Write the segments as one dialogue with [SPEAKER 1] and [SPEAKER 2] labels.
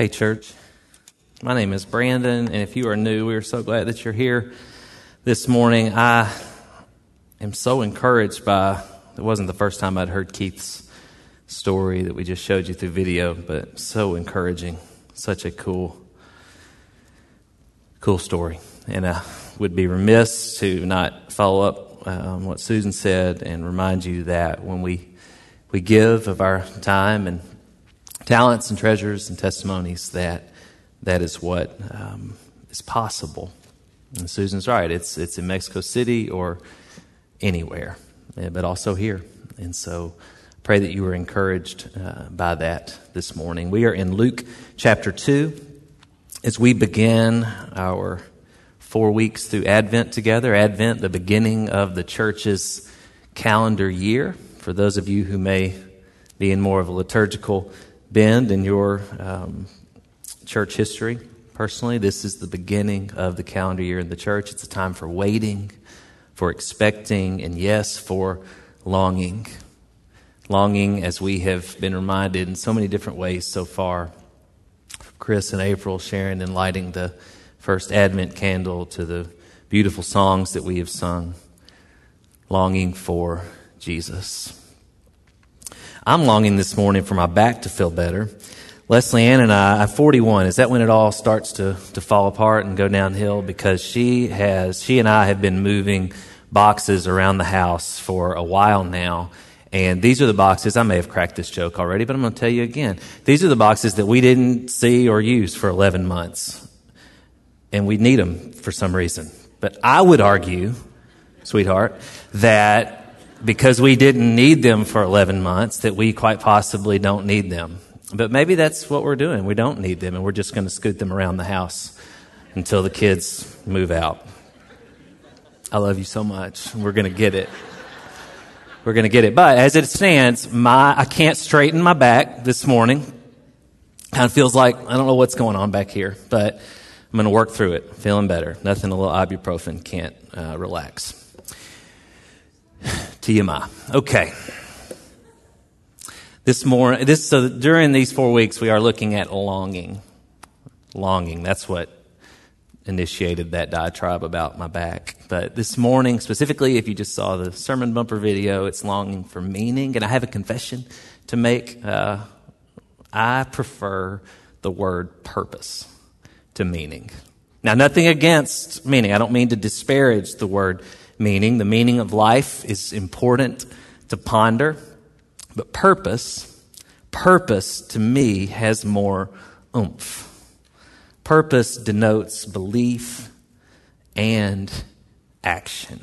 [SPEAKER 1] Hey, church. My name is Brandon, and if you are new, we are so glad that you're here this morning. I am so encouraged by it wasn't the first time I'd heard Keith's story that we just showed you through video, but so encouraging. Such a cool, cool story. And I would be remiss to not follow up uh, on what Susan said and remind you that when we, we give of our time and talents and treasures and testimonies that that is what um, is possible. And Susan's right. It's it's in Mexico City or anywhere, but also here. And so, pray that you were encouraged uh, by that this morning. We are in Luke chapter two as we begin our four weeks through Advent together. Advent, the beginning of the church's calendar year. For those of you who may be in more of a liturgical bend in your um, church history. Personally, this is the beginning of the calendar year in the church. It's a time for waiting, for expecting, and yes, for longing. Longing, as we have been reminded in so many different ways so far. Chris and April sharing and lighting the first Advent candle to the beautiful songs that we have sung. Longing for Jesus. I'm longing this morning for my back to feel better. Leslie Ann and I, I'm 41. Is that when it all starts to, to fall apart and go downhill? Because she has, she and I have been moving boxes around the house for a while now. And these are the boxes, I may have cracked this joke already, but I'm going to tell you again. These are the boxes that we didn't see or use for 11 months. And we need them for some reason. But I would argue, sweetheart, that because we didn't need them for 11 months that we quite possibly don't need them. But maybe that's what we're doing. We don't need them and we're just going to scoot them around the house until the kids move out. I love you so much. We're going to get it. We're going to get it. But as it stands, my, I can't straighten my back this morning. Kind of feels like, I don't know what's going on back here, but I'm going to work through it. Feeling better. Nothing a little ibuprofen can't uh, relax. TMI. Okay. This morning, this, so during these four weeks, we are looking at longing. Longing. That's what initiated that diatribe about my back. But this morning, specifically, if you just saw the sermon bumper video, it's longing for meaning. And I have a confession to make. Uh, I prefer the word purpose to meaning. Now, nothing against meaning. I don't mean to disparage the word meaning. The meaning of life is important to ponder. But purpose, purpose to me has more oomph. Purpose denotes belief and action.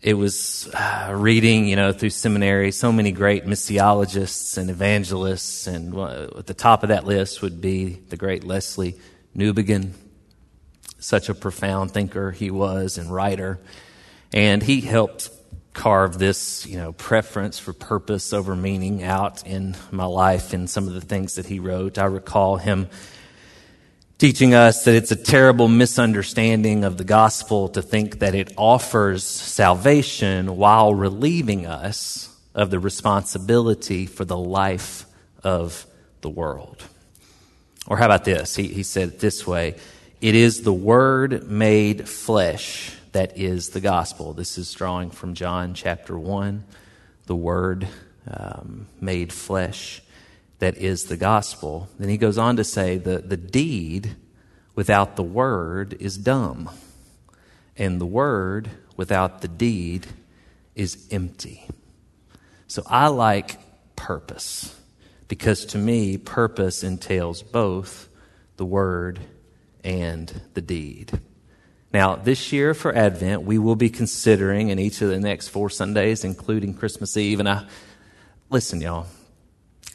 [SPEAKER 1] It was uh, reading, you know, through seminary, so many great missiologists and evangelists, and uh, at the top of that list would be the great Lesslie Newbigin, such a profound thinker he was and writer. And he helped carve this, you know, preference for purpose over meaning out in my life in some of the things that he wrote. I recall him teaching us that it's a terrible misunderstanding of the gospel to think that it offers salvation while relieving us of the responsibility for the life of the world. Or how about this? He, he said it this way it is the Word made flesh that is the gospel. This is drawing from John chapter 1. The Word um, made flesh that is the gospel. Then he goes on to say the, the deed without the Word is dumb, and the Word without the deed is empty. So I like purpose because to me, purpose entails both the Word and the deed. Now, this year for Advent, we will be considering in each of the next four Sundays, including Christmas Eve. And I, listen, y'all,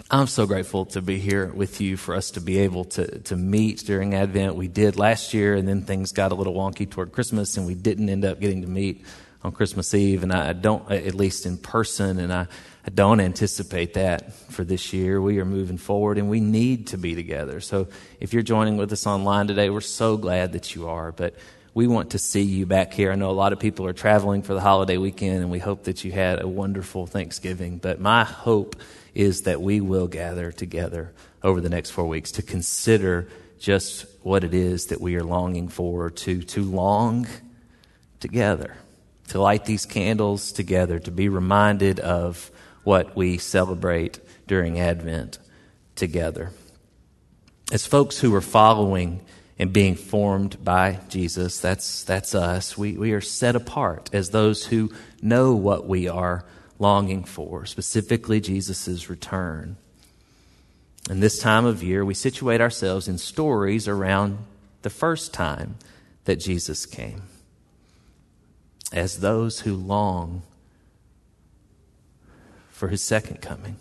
[SPEAKER 1] I'm so grateful to be here with you for us to be able to, to meet during Advent. We did last year, and then things got a little wonky toward Christmas, and we didn't end up getting to meet on Christmas Eve. And I don't, at least in person, and I, I don't anticipate that for this year. We are moving forward and we need to be together. So if you're joining with us online today, we're so glad that you are. But we want to see you back here. I know a lot of people are traveling for the holiday weekend and we hope that you had a wonderful Thanksgiving. But my hope is that we will gather together over the next four weeks to consider just what it is that we are longing for, to, to long together, to light these candles together, to be reminded of what we celebrate during Advent together. As folks who are following and being formed by Jesus, that's, that's us. We, we are set apart as those who know what we are longing for, specifically Jesus' return. And this time of year, we situate ourselves in stories around the first time that Jesus came as those who long for his second coming.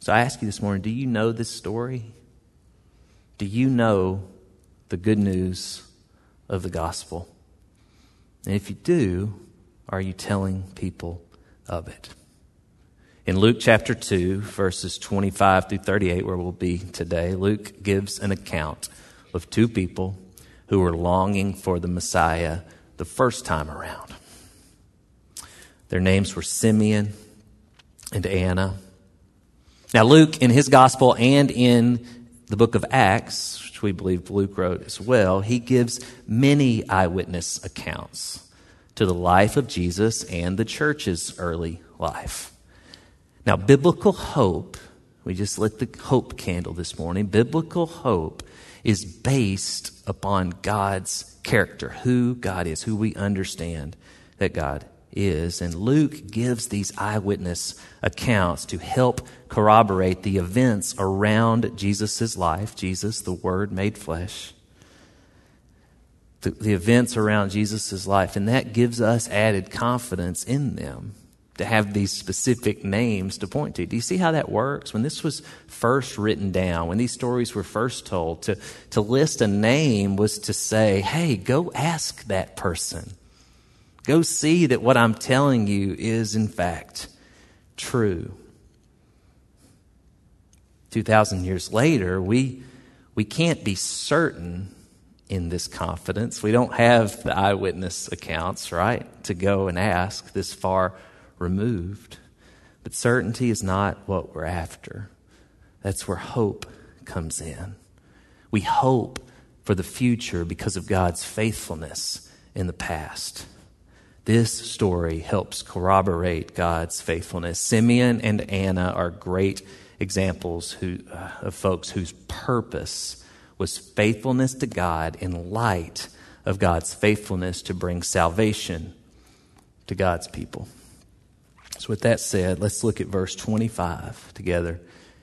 [SPEAKER 1] So I ask you this morning do you know this story? Do you know the good news of the gospel? And if you do, are you telling people of it? In Luke chapter 2, verses 25 through 38, where we'll be today, Luke gives an account of two people who were longing for the Messiah the first time around. Their names were Simeon and Anna. Now, Luke, in his gospel and in the book of Acts, which we believe Luke wrote as well, he gives many eyewitness accounts to the life of Jesus and the church's early life. Now, biblical hope, we just lit the hope candle this morning. Biblical hope is based upon God's character, who God is, who we understand that God is. And Luke gives these eyewitness accounts to help corroborate the events around Jesus' life, Jesus, the Word made flesh. The, the events around Jesus' life, and that gives us added confidence in them to have these specific names to point to. Do you see how that works? When this was first written down, when these stories were first told, to, to list a name was to say, hey, go ask that person. Go see that what I'm telling you is, in fact, true. 2,000 years later, we, we can't be certain in this confidence. We don't have the eyewitness accounts, right, to go and ask this far removed. But certainty is not what we're after. That's where hope comes in. We hope for the future because of God's faithfulness in the past. This story helps corroborate God's faithfulness. Simeon and Anna are great examples who, uh, of folks whose purpose was faithfulness to God in light of God's faithfulness to bring salvation to God's people. So, with that said, let's look at verse 25 together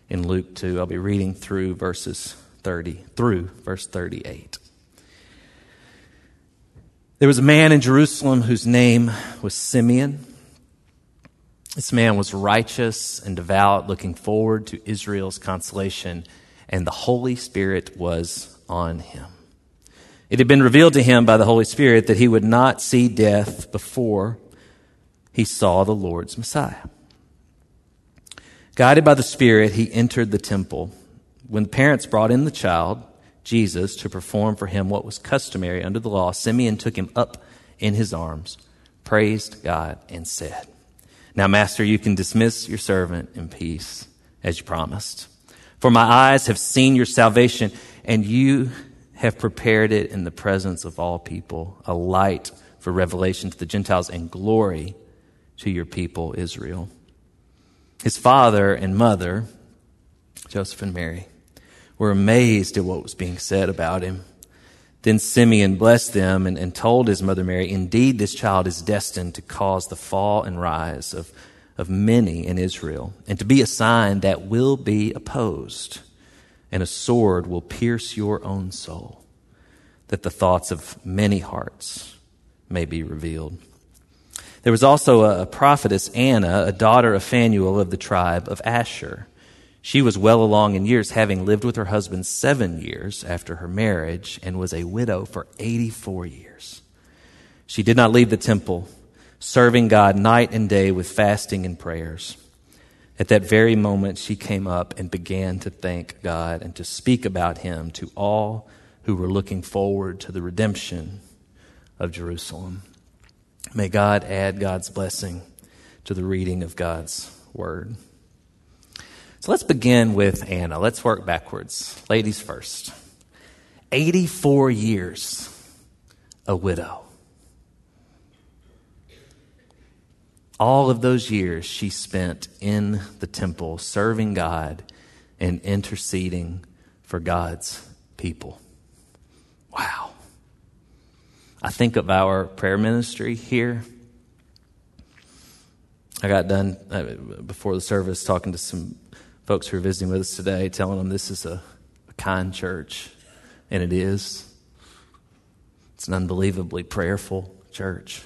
[SPEAKER 1] in Luke 2. I'll be reading through verses 30 through verse 38. There was a man in Jerusalem whose name was Simeon. This man was righteous and devout, looking forward to Israel's consolation, and the Holy Spirit was on him. It had been revealed to him by the Holy Spirit that he would not see death before he saw the Lord's Messiah. Guided by the Spirit, he entered the temple. When the parents brought in the child, Jesus, to perform for him what was customary under the law, Simeon took him up in his arms, praised God, and said, Now, Master, you can dismiss your servant in peace, as you promised. For my eyes have seen your salvation, and you have prepared it in the presence of all people, a light for revelation to the Gentiles and glory to your people, Israel. His father and mother, Joseph and Mary, were amazed at what was being said about him. Then Simeon blessed them and, and told his mother Mary, Indeed, this child is destined to cause the fall and rise of, of many in Israel, and to be a sign that will be opposed, and a sword will pierce your own soul, that the thoughts of many hearts may be revealed. There was also a prophetess, Anna, a daughter of Phanuel of the tribe of Asher. She was well along in years, having lived with her husband seven years after her marriage, and was a widow for 84 years. She did not leave the temple, serving God night and day with fasting and prayers. At that very moment, she came up and began to thank God and to speak about him to all who were looking forward to the redemption of Jerusalem. May God add God's blessing to the reading of God's word. So let's begin with Anna. Let's work backwards. Ladies first. 84 years, a widow. All of those years she spent in the temple serving God and interceding for God's people. Wow. I think of our prayer ministry here. I got done uh, before the service talking to some folks who are visiting with us today, telling them this is a, a kind church, and it is. It's an unbelievably prayerful church.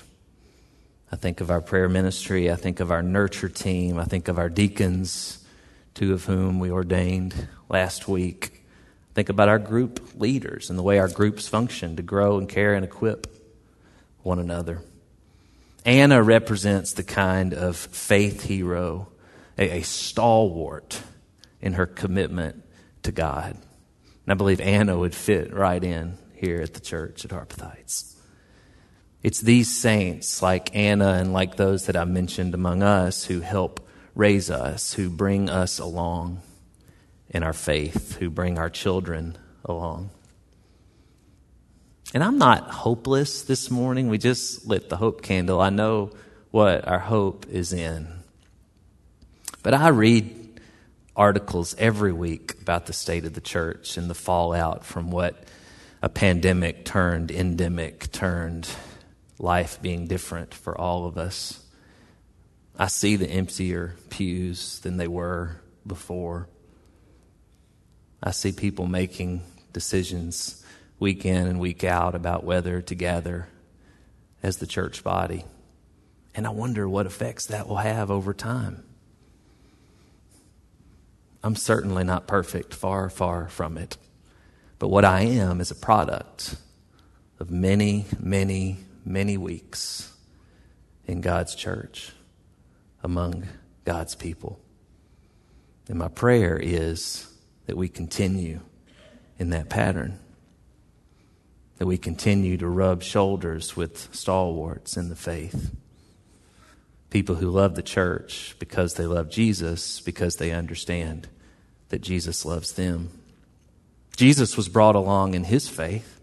[SPEAKER 1] I think of our prayer ministry. I think of our nurture team. I think of our deacons, two of whom we ordained last week. Think about our group leaders and the way our groups function to grow and care and equip one another. Anna represents the kind of faith hero, a, a stalwart in her commitment to God. And I believe Anna would fit right in here at the church at Harpeth Heights. It's these saints like Anna and like those that I mentioned among us who help raise us, who bring us along in our faith, who bring our children along. And I'm not hopeless this morning. We just lit the hope candle. I know what our hope is in. But I read articles every week about the state of the church and the fallout from what a pandemic turned endemic turned life being different for all of us. I see the emptier pews than they were before. I see people making decisions week in and week out about whether to gather as the church body. And I wonder what effects that will have over time. I'm certainly not perfect, far, far from it. But what I am is a product of many, many, many weeks in God's church, among God's people. And my prayer is that we continue in that pattern, that we continue to rub shoulders with stalwarts in the faith. People who love the church because they love Jesus, because they understand that Jesus loves them. Jesus was brought along in his faith.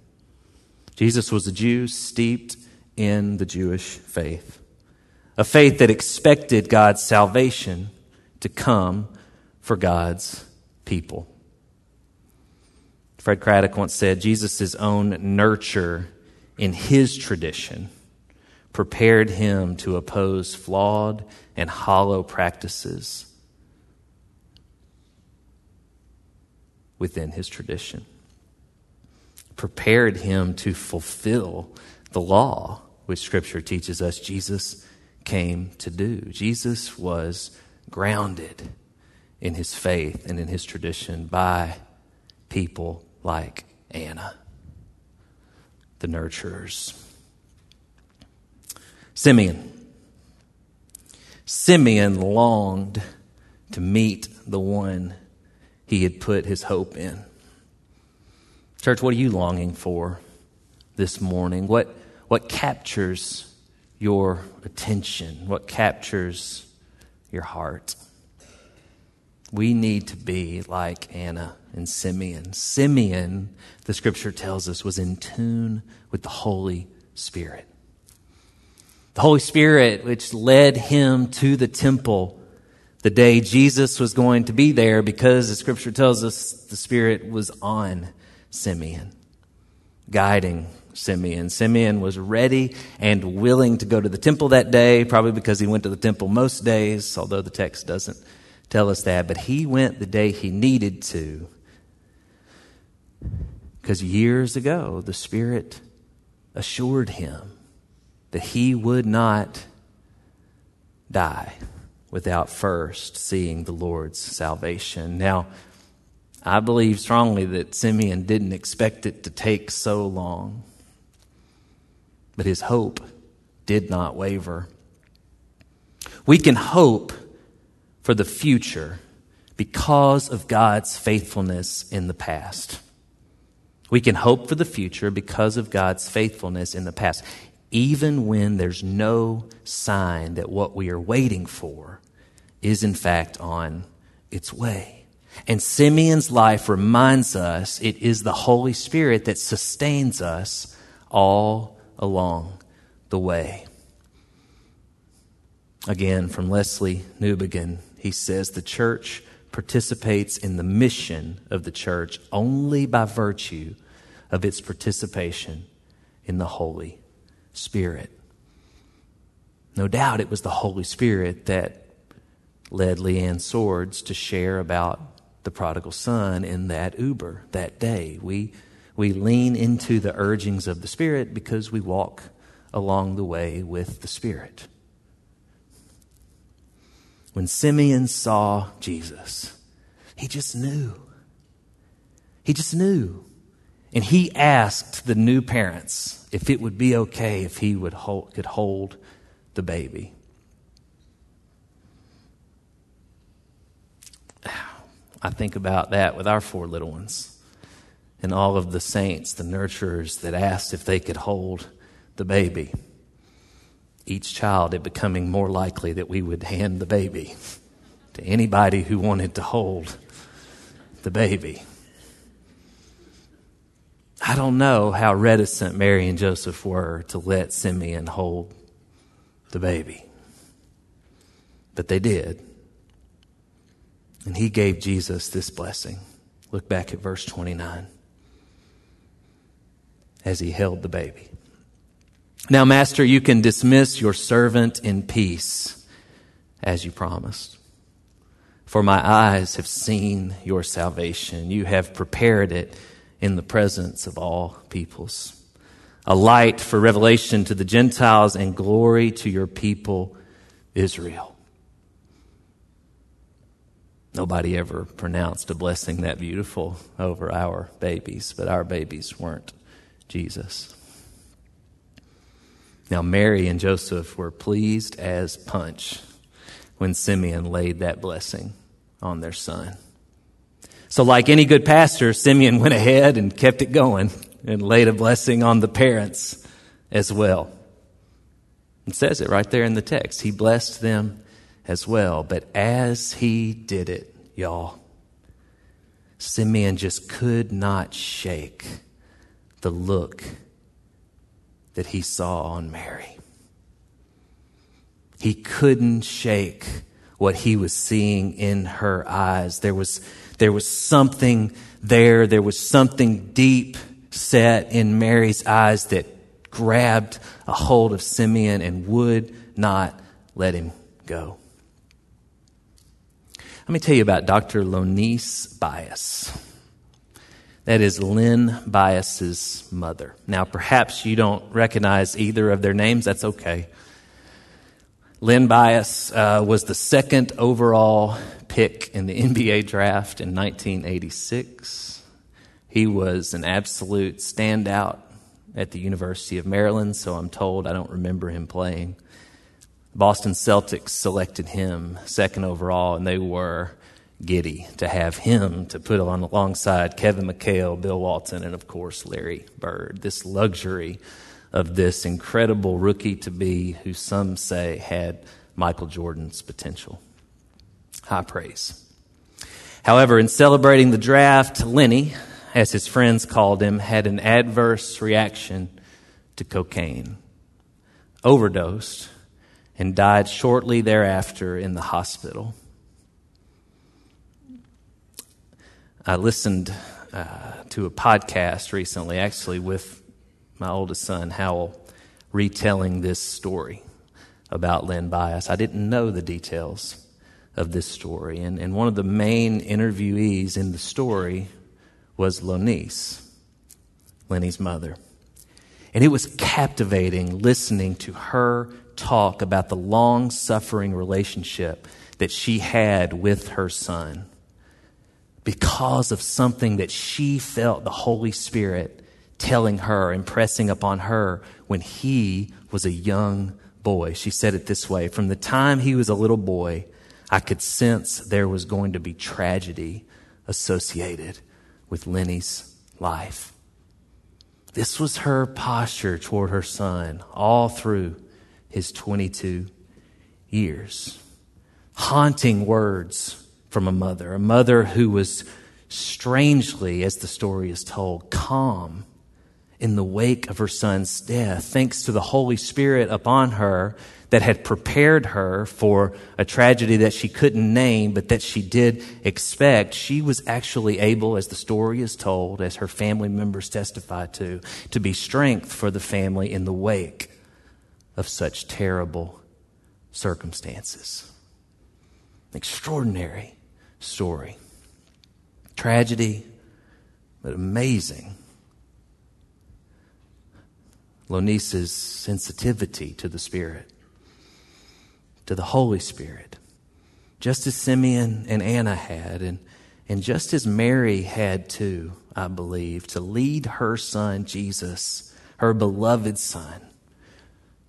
[SPEAKER 1] Jesus was a Jew steeped in the Jewish faith, a faith that expected God's salvation to come for God's people. Fred Craddock once said Jesus' own nurture in his tradition prepared him to oppose flawed and hollow practices within his tradition, prepared him to fulfill the law which Scripture teaches us Jesus came to do. Jesus was grounded in his faith and in his tradition by people like Anna, the nurturers. Simeon. Simeon longed to meet the one he had put his hope in. Church, what are you longing for this morning? What what captures your attention, what captures your heart. We need to be like Anna and Simeon. Simeon, the scripture tells us, was in tune with the Holy Spirit. The Holy Spirit, which led him to the temple the day Jesus was going to be there, because the scripture tells us the Spirit was on Simeon, guiding Simeon. Simeon was ready and willing to go to the temple that day, probably because he went to the temple most days, although the text doesn't tell us that. But he went the day he needed to. Because years ago, the Spirit assured him that he would not die without first seeing the Lord's salvation. Now, I believe strongly that Simeon didn't expect it to take so long but his hope did not waver. We can hope for the future because of God's faithfulness in the past. We can hope for the future because of God's faithfulness in the past, even when there's no sign that what we are waiting for is in fact on its way. And Simeon's life reminds us it is the Holy Spirit that sustains us all along the way. Again, from Lesslie Newbigin, he says the church participates in the mission of the church only by virtue of its participation in the Holy Spirit. No doubt it was the Holy Spirit that led Leanne Swords to share about the prodigal son in that Uber that day. We, we lean into the urgings of the Spirit because we walk along the way with the Spirit. When Simeon saw Jesus, he just knew. He just knew. And he asked the new parents if it would be okay if he would hold, could hold the baby. I think about that with our four little ones and all of the saints, the nurturers that asked if they could hold the baby. Each child, it becoming more likely that we would hand the baby to anybody who wanted to hold the baby. I don't know how reticent Mary and Joseph were to let Simeon hold the baby, but they did. And he gave Jesus this blessing. Look back at verse 29 as he held the baby. Now, Master, you can dismiss your servant in peace as you promised. For my eyes have seen your salvation. You have prepared it in the presence of all peoples. A light for revelation to the Gentiles and glory to your people, Israel. Nobody ever pronounced a blessing that beautiful over our babies, but our babies weren't Jesus. Now, Mary and Joseph were pleased as punch when Simeon laid that blessing on their son. So, like any good pastor, Simeon went ahead and kept it going and laid a blessing on the parents as well. It says it right there in the text. He blessed them as well. But as he did it, y'all, Simeon just could not shake the look that he saw on Mary. He couldn't shake what he was seeing in her eyes. There was, there was something there. There was something deep set in Mary's eyes that grabbed a hold of Simeon and would not let him go. Let me tell you about Dr. Lonise Bias. That is Len Bias's mother. Now, perhaps you don't recognize either of their names. That's okay. Len Bias uh, was the second overall pick in the NBA draft in 1986. He was an absolute standout at the University of Maryland, so I'm told I don't remember him playing. Boston Celtics selected him second overall, and they were giddy to have him to put on alongside Kevin McHale, Bill Walton, and of course Larry Bird. This luxury of this incredible rookie to be, who some say had Michael Jordan's potential. High praise. However, in celebrating the draft, Lenny, as his friends called him, had an adverse reaction to cocaine, overdosed, and died shortly thereafter in the hospital. I listened uh, to a podcast recently, actually, with my oldest son, Howell, retelling this story about Len Bias. I didn't know the details of this story. And, and one of the main interviewees in the story was Lonise, Lenny's mother. And it was captivating listening to her talk about the long suffering relationship that she had with her son because of something that she felt the Holy Spirit telling her, impressing upon her when he was a young boy. She said it this way From the time he was a little boy, I could sense there was going to be tragedy associated with Lenny's life. This was her posture toward her son all through his 22 years. Haunting words from a mother, a mother who was strangely, as the story is told, calm in the wake of her son's death, thanks to the Holy Spirit upon her that had prepared her for a tragedy that she couldn't name, but that she did expect, she was actually able, as the story is told, as her family members testify to, to be strength for the family in the wake of such terrible circumstances. Extraordinary story. Tragedy, but amazing. Lonise's sensitivity to the Spirit, to the Holy Spirit, just as Simeon and Anna had, and, and just as Mary had too, I believe, to lead her son Jesus, her beloved son,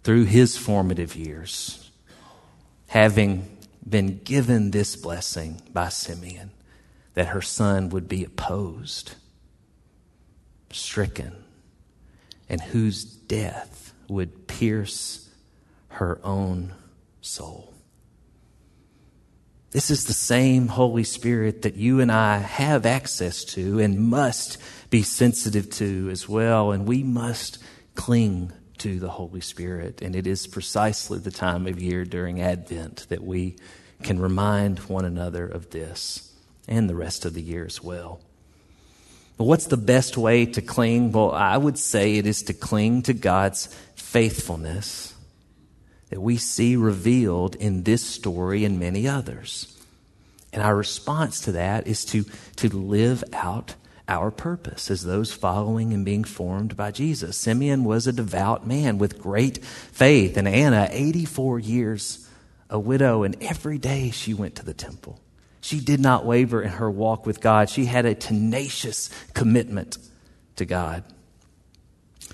[SPEAKER 1] through his formative years, having been given this blessing by Simeon that her son would be opposed, stricken, and whose death would pierce her own soul. This is the same Holy Spirit that you and I have access to and must be sensitive to as well, and we must cling to the Holy Spirit. And it is precisely the time of year during Advent that we can remind one another of this and the rest of the year as well. But what's the best way to cling? Well, I would say it is to cling to God's faithfulness that we see revealed in this story and many others. And our response to that is to, to live out our purpose as those following and being formed by Jesus. Simeon was a devout man with great faith, and Anna, 84 years, a widow, and every day she went to the temple. She did not waver in her walk with God. She had a tenacious commitment to God.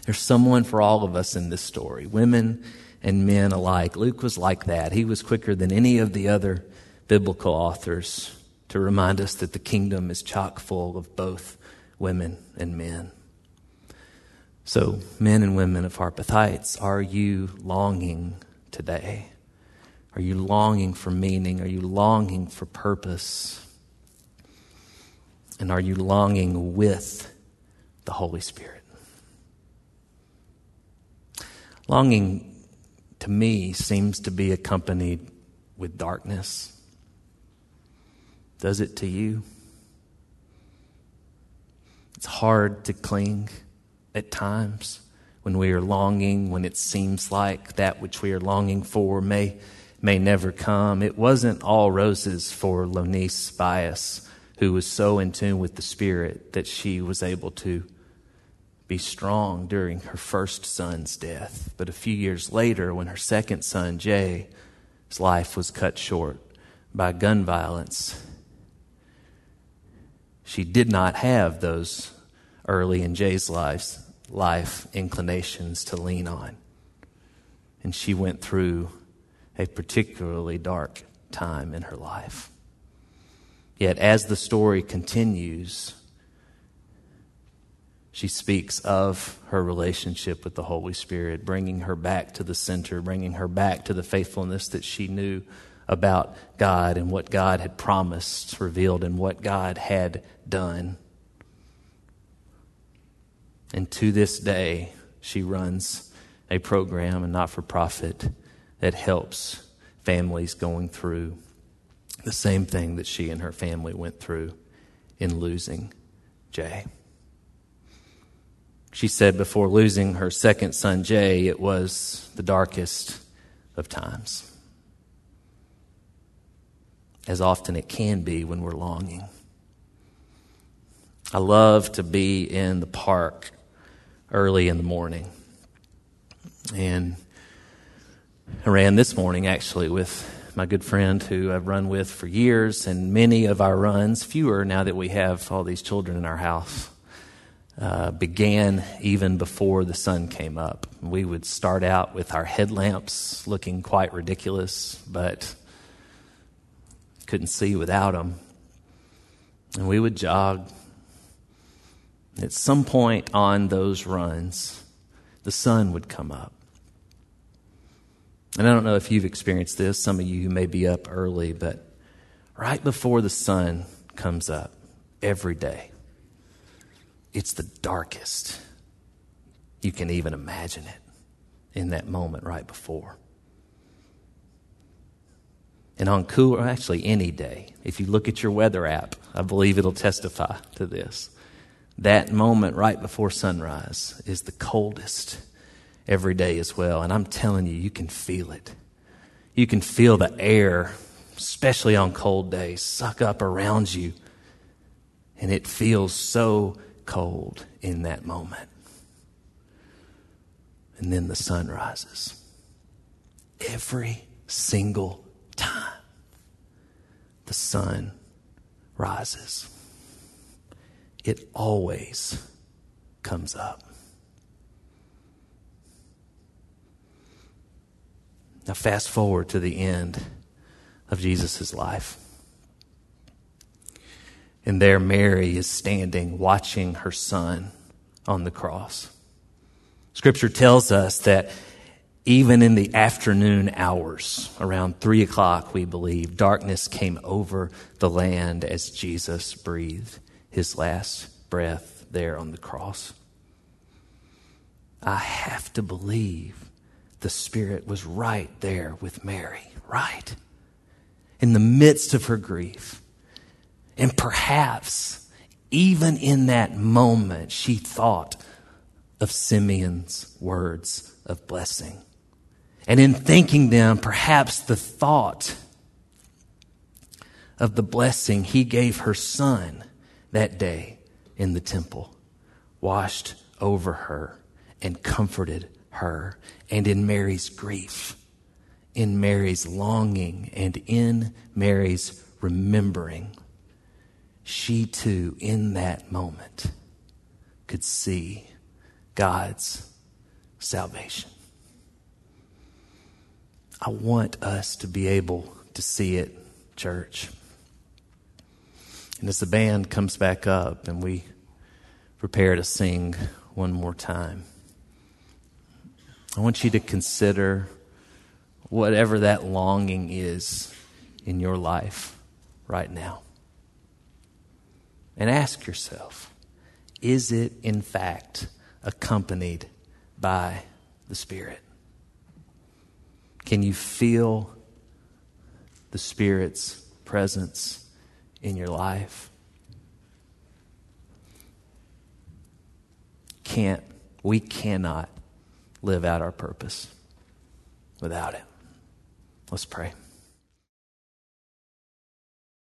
[SPEAKER 1] There's someone for all of us in this story, women and men alike. Luke was like that. He was quicker than any of the other biblical authors to remind us that the kingdom is chock full of both women and men. So, men and women of Harpeth Heights, are you longing today? Are you longing for meaning? Are you longing for purpose? And are you longing with the Holy Spirit? Longing to me seems to be accompanied with darkness. Does it to you? It's hard to cling at times when we are longing, when it seems like that which we are longing for may may never come. It wasn't all roses for Lonise Bias, who was so in tune with the Spirit that she was able to be strong during her first son's death. But a few years later, when her second son, Jay's life was cut short by gun violence, she did not have those early in Jay's life, life inclinations to lean on. And she went through a particularly dark time in her life. Yet, as the story continues, she speaks of her relationship with the Holy Spirit, bringing her back to the center, bringing her back to the faithfulness that she knew about God and what God had promised, revealed, and what God had done. And to this day, she runs a program, a not for profit that helps families going through the same thing that she and her family went through in losing Jay. She said before losing her second son, Jay, it was the darkest of times. As often it can be when we're longing. I love to be in the park early in the morning. And I ran this morning actually with my good friend who I've run with for years, and many of our runs, fewer now that we have all these children in our house, uh, began even before the sun came up. We would start out with our headlamps looking quite ridiculous, but couldn't see without them. And we would jog. At some point on those runs, the sun would come up. And I don't know if you've experienced this, some of you who may be up early, but right before the sun comes up every day. It's the darkest. You can even imagine it in that moment right before. And on cooler, actually any day, if you look at your weather app, I believe it'll testify to this. That moment right before sunrise is the coldest every day as well. And I'm telling you, you can feel it. You can feel the air, especially on cold days, suck up around you. And it feels so cold in that moment. And then the sun rises. Every single the sun rises, it always comes up. Now, fast forward to the end of Jesus' life. And there, Mary is standing watching her son on the cross. Scripture tells us that even in the afternoon hours, around three o'clock, we believe, darkness came over the land as Jesus breathed his last breath there on the cross. I have to believe the Spirit was right there with Mary, right? In the midst of her grief. And perhaps even in that moment, she thought of Simeon's words of blessing. And in thanking them, perhaps the thought of the blessing he gave her son that day in the temple washed over her and comforted her. And in Mary's grief, in Mary's longing, and in Mary's remembering, she too, in that moment, could see God's salvation. I want us to be able to see it, church. And as the band comes back up and we prepare to sing one more time, I want you to consider whatever that longing is in your life right now. And ask yourself is it in fact accompanied by the Spirit? Can you feel the Spirit's presence in your life? Can't, we cannot live out our purpose without it. Let's pray.